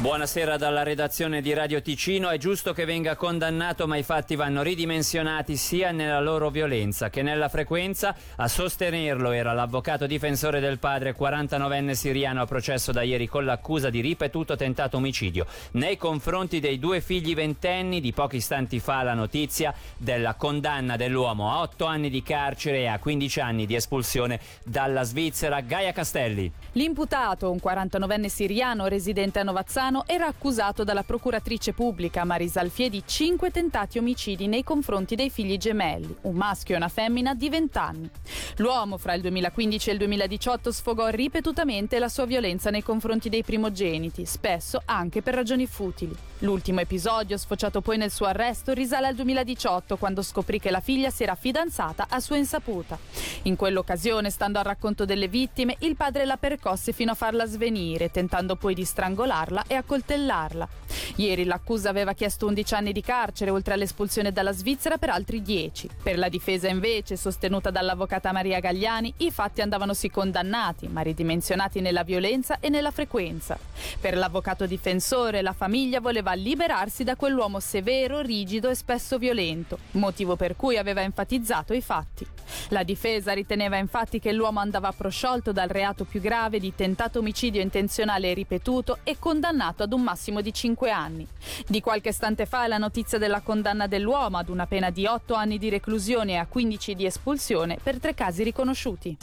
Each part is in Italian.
Buonasera dalla redazione di Radio Ticino. È giusto che venga condannato, ma i fatti vanno ridimensionati sia nella loro violenza che nella frequenza. A sostenerlo era l'avvocato difensore del padre, 49enne siriano, a processo da ieri con l'accusa di ripetuto tentato omicidio. Nei confronti dei due figli ventenni, di pochi istanti fa la notizia della condanna dell'uomo a 8 anni di carcere e a 15 anni di espulsione dalla Svizzera. Gaia Castelli. L'imputato, un 49enne siriano residente a Novazzano, Milano era accusato dalla procuratrice pubblica Marisa Alfie di cinque tentati omicidi nei confronti dei figli gemelli, un maschio e una femmina di 20 anni. L'uomo fra il 2015 e il 2018 sfogò ripetutamente la sua violenza nei confronti dei primogeniti, spesso anche per ragioni futili. L'ultimo episodio, sfociato poi nel suo arresto, risale al 2018 quando scoprì che la figlia si era fidanzata a sua insaputa. In quell'occasione, stando al racconto delle vittime, il padre la percosse fino a farla svenire, tentando poi di strangolarla e accoltellarla. Ieri l'accusa aveva chiesto 11 anni di carcere, oltre all'espulsione dalla Svizzera per altri 10. Per la difesa invece, sostenuta dall'avvocata Maria Gagliani, i fatti andavano sì condannati, ma ridimensionati nella violenza e nella frequenza. Per l'avvocato difensore, la famiglia voleva liberarsi da quell'uomo severo, rigido e spesso violento, motivo per cui aveva enfatizzato i fatti. La difesa riteneva infatti che l'uomo andava prosciolto dal reato più grave di tentato omicidio intenzionale ripetuto e condannato ad un massimo di 5 anni. Di qualche istante fa è la notizia della condanna dell'uomo ad una pena di 8 anni di reclusione e a 15 di espulsione per tre casi riconosciuti.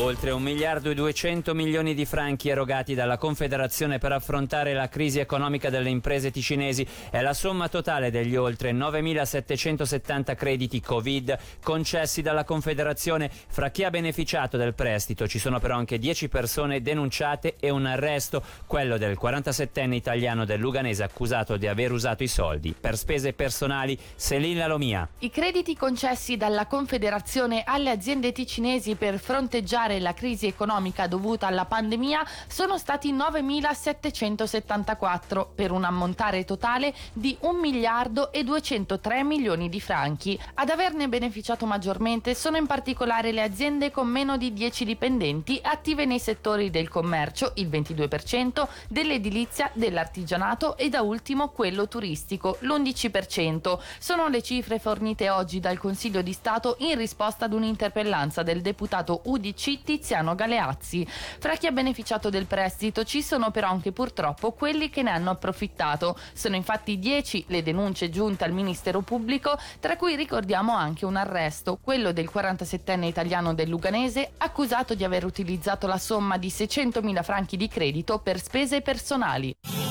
Oltre un miliardo e 200 milioni di franchi erogati dalla Confederazione per affrontare la crisi economica delle imprese ticinesi è la somma totale degli oltre 9.770 crediti Covid concessi dalla Confederazione. Fra chi ha beneficiato del prestito ci sono però anche 10 persone denunciate e un arresto, quello del 47enne italiano del Luganese accusato di aver usato i soldi per spese personali. Selina Lomia. I crediti concessi dalla Confederazione alle aziende ticinesi per fronteggiare affrontare la crisi economica dovuta alla pandemia sono stati 9.774 per un ammontare totale di 1 miliardo e 203 milioni di franchi. Ad averne beneficiato maggiormente sono in particolare le aziende con meno di 10 dipendenti attive nei settori del commercio, il 22%, dell'edilizia, dell'artigianato e da ultimo quello turistico, l'11%. Sono le cifre fornite oggi dal Consiglio di Stato in risposta ad un'interpellanza del deputato UDC Tiziano Galeazzi. Fra chi ha beneficiato del prestito ci sono però anche purtroppo quelli che ne hanno approfittato. Sono infatti 10 le denunce giunte al Ministero Pubblico, tra cui ricordiamo anche un arresto, quello del 47enne italiano del Luganese, accusato di aver utilizzato la somma di 600.000 franchi di credito per spese personali.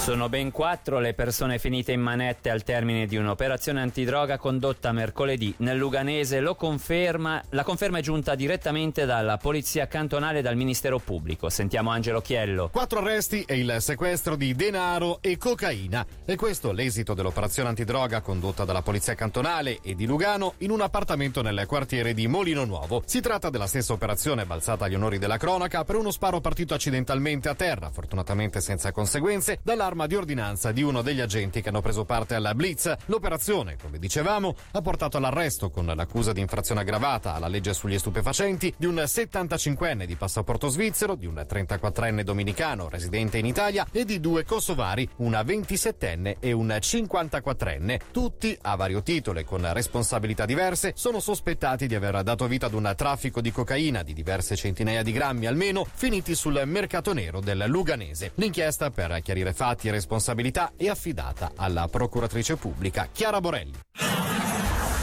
Sono ben quattro le persone finite in manette al termine di un'operazione antidroga condotta mercoledì nel Luganese. Lo conferma, la conferma è giunta direttamente dalla Polizia Cantonale e dal Ministero Pubblico. Sentiamo Angelo Chiello. Quattro arresti e il sequestro di denaro e cocaina. E questo l'esito dell'operazione antidroga condotta dalla Polizia Cantonale e di Lugano in un appartamento nel quartiere di Molino Nuovo. Si tratta della stessa operazione balzata agli onori della cronaca per uno sparo partito accidentalmente a terra, fortunatamente senza conseguenze, dalla arma di ordinanza di uno degli agenti che hanno preso parte alla Blitz. L'operazione, come dicevamo, ha portato all'arresto con l'accusa di infrazione aggravata alla legge sugli stupefacenti di un 75enne di passaporto svizzero, di un 34enne dominicano residente in Italia e di due kosovari, una 27enne e un 54enne. Tutti, a vario titolo e con responsabilità diverse, sono sospettati di aver dato vita ad un traffico di cocaina di diverse centinaia di grammi almeno, finiti sul mercato nero del Luganese. L'inchiesta per chiarire fatti fatti e responsabilità è affidata alla procuratrice pubblica Chiara Borelli.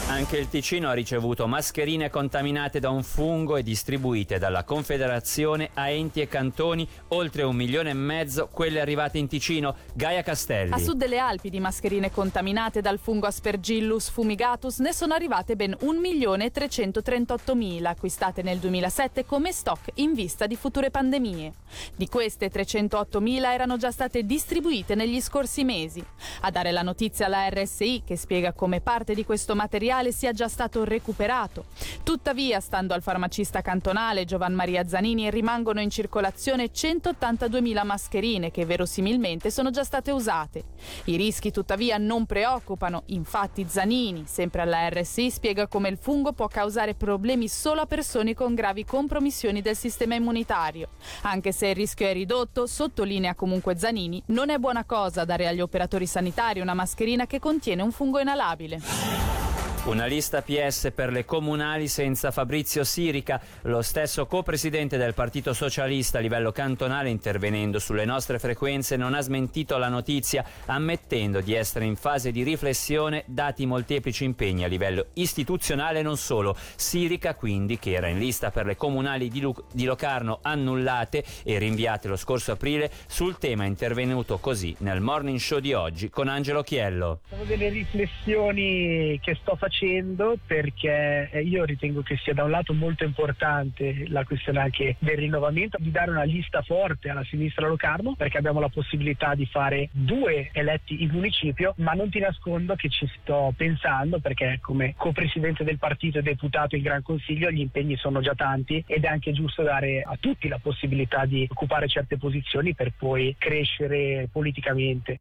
Anche il Ticino ha ricevuto mascherine contaminate da un fungo e distribuite dalla Confederazione a enti e cantoni, oltre un milione e mezzo quelle arrivate in Ticino. Gaia Castelli. A sud delle Alpi di mascherine contaminate dal fungo Aspergillus fumigatus ne sono arrivate ben 1.338.000 acquistate nel 2007 come stock in vista di future pandemie. Di queste 308.000 erano già state distribuite negli scorsi mesi. A dare la notizia alla RSI che spiega come parte di questo materiale capitale sia già stato recuperato. Tuttavia, stando al farmacista cantonale Giovan Maria Zanini, rimangono in circolazione 182.000 mascherine che verosimilmente sono già state usate. I rischi tuttavia non preoccupano, infatti Zanini, sempre alla RSI, spiega come il fungo può causare problemi solo a persone con gravi compromissioni del sistema immunitario. Anche se il rischio è ridotto, sottolinea comunque Zanini, non è buona cosa dare agli operatori sanitari una mascherina che contiene un fungo inalabile. Una lista PS per le comunali senza Fabrizio Sirica, lo stesso co-presidente del Partito Socialista a livello cantonale intervenendo sulle nostre frequenze non ha smentito la notizia ammettendo di essere in fase di riflessione dati molteplici impegni a livello istituzionale e non solo. Sirica quindi che era in lista per le comunali di, Lu- di Locarno annullate e rinviate lo scorso aprile sul tema è intervenuto così nel morning show di oggi con Angelo Chiello. Sono delle riflessioni che sto facendo facendo perché eh, io ritengo che sia da un lato molto importante la questione anche del rinnovamento, di dare una lista forte alla sinistra Locarno perché abbiamo la possibilità di fare due eletti in municipio, ma non ti nascondo che ci sto pensando perché come co-presidente del partito e deputato in Gran Consiglio gli impegni sono già tanti ed è anche giusto dare a tutti la possibilità di occupare certe posizioni per poi crescere politicamente.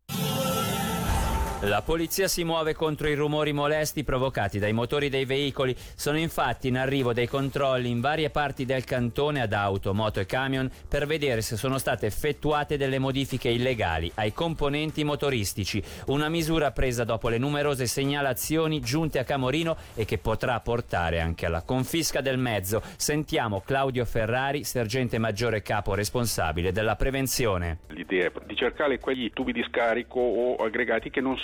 La polizia si muove contro i rumori molesti provocati dai motori dei veicoli. Sono infatti in arrivo dei controlli in varie parti del cantone ad auto, moto e camion per vedere se sono state effettuate delle modifiche illegali ai componenti motoristici. Una misura presa dopo le numerose segnalazioni giunte a Camorino e che potrà portare anche alla confisca del mezzo. Sentiamo Claudio Ferrari, sergente maggiore capo responsabile della prevenzione. L'idea è di cercare quegli tubi di scarico o aggregati che non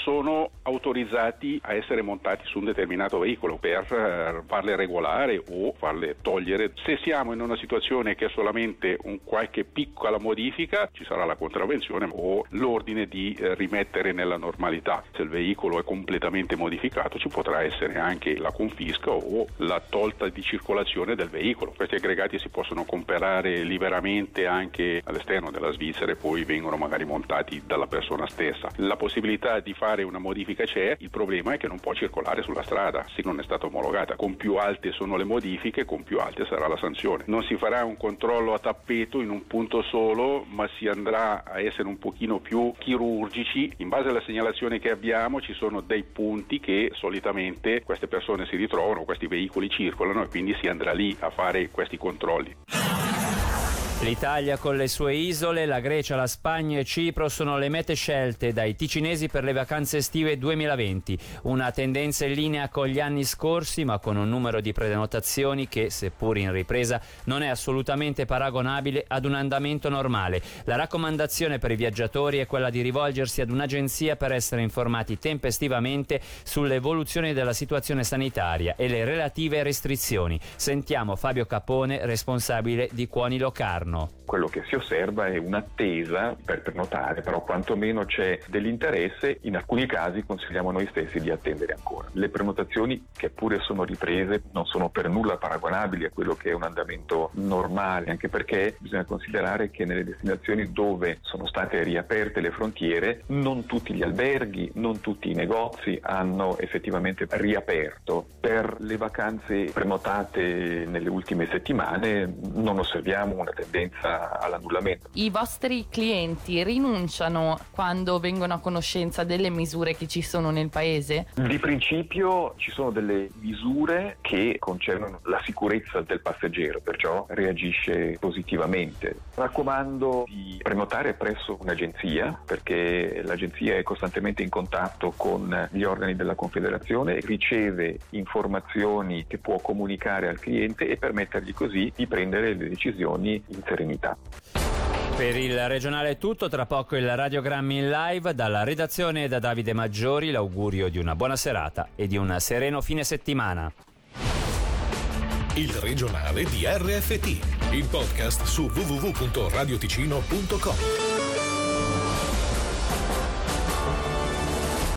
autorizzati a essere montati su un determinato veicolo per eh, farle regolare o farle togliere. Se siamo in una situazione che è solamente un qualche piccola modifica, ci sarà la contravvenzione o l'ordine di eh, rimettere nella normalità. Se il veicolo è completamente modificato ci potrà essere anche la confisca o la tolta di circolazione del veicolo. Questi aggregati si possono comprare liberamente anche all'esterno della Svizzera e poi vengono magari montati dalla persona stessa. La possibilità di fare una modifica c'è, il problema è che non può circolare sulla strada se non è stata omologata. Con più alte sono le modifiche, con più alte sarà la sanzione. Non si farà un controllo a tappeto in un punto solo, ma si andrà a essere un pochino più chirurgici. In base alla segnalazione che abbiamo ci sono dei punti che solitamente queste persone si ritrovano, questi veicoli circolano e quindi si andrà lì a fare questi controlli. L'Italia con le sue isole, la Grecia, la Spagna e Cipro sono le mete scelte dai ticinesi per le vacanze estive 2020, una tendenza in linea con gli anni scorsi ma con un numero di prenotazioni che, seppur in ripresa, non è assolutamente paragonabile ad un andamento normale. La raccomandazione per i viaggiatori è quella di rivolgersi ad un'agenzia per essere informati tempestivamente sull'evoluzione della situazione sanitaria e le relative restrizioni. Sentiamo Fabio Capone, responsabile di Cuoni Locarno giorno. Quello che si osserva è un'attesa per prenotare, però quantomeno c'è dell'interesse, in alcuni casi consigliamo noi stessi di attendere ancora. Le prenotazioni, che pure sono riprese, non sono per nulla paragonabili a quello che è un andamento normale, anche perché bisogna considerare che nelle destinazioni dove sono state riaperte le frontiere, non tutti gli alberghi, non tutti i negozi hanno effettivamente riaperto. Per le vacanze prenotate nelle ultime settimane non osserviamo una tendenza tendenza all'annullamento. I vostri clienti rinunciano quando vengono a conoscenza delle misure che ci sono nel paese? Di principio ci sono delle misure che concernono la sicurezza del passeggero, perciò reagisce positivamente. Raccomando di prenotare presso un'agenzia perché l'agenzia è costantemente in contatto con gli organi della Confederazione, riceve informazioni che può comunicare al cliente e permettergli così di prendere le decisioni in serenità. Per il regionale è tutto, tra poco il radiogrammi in live dalla redazione da Davide Maggiori, l'augurio di una buona serata e di un sereno fine settimana. Il regionale di RFT, il podcast su www.radioticino.com.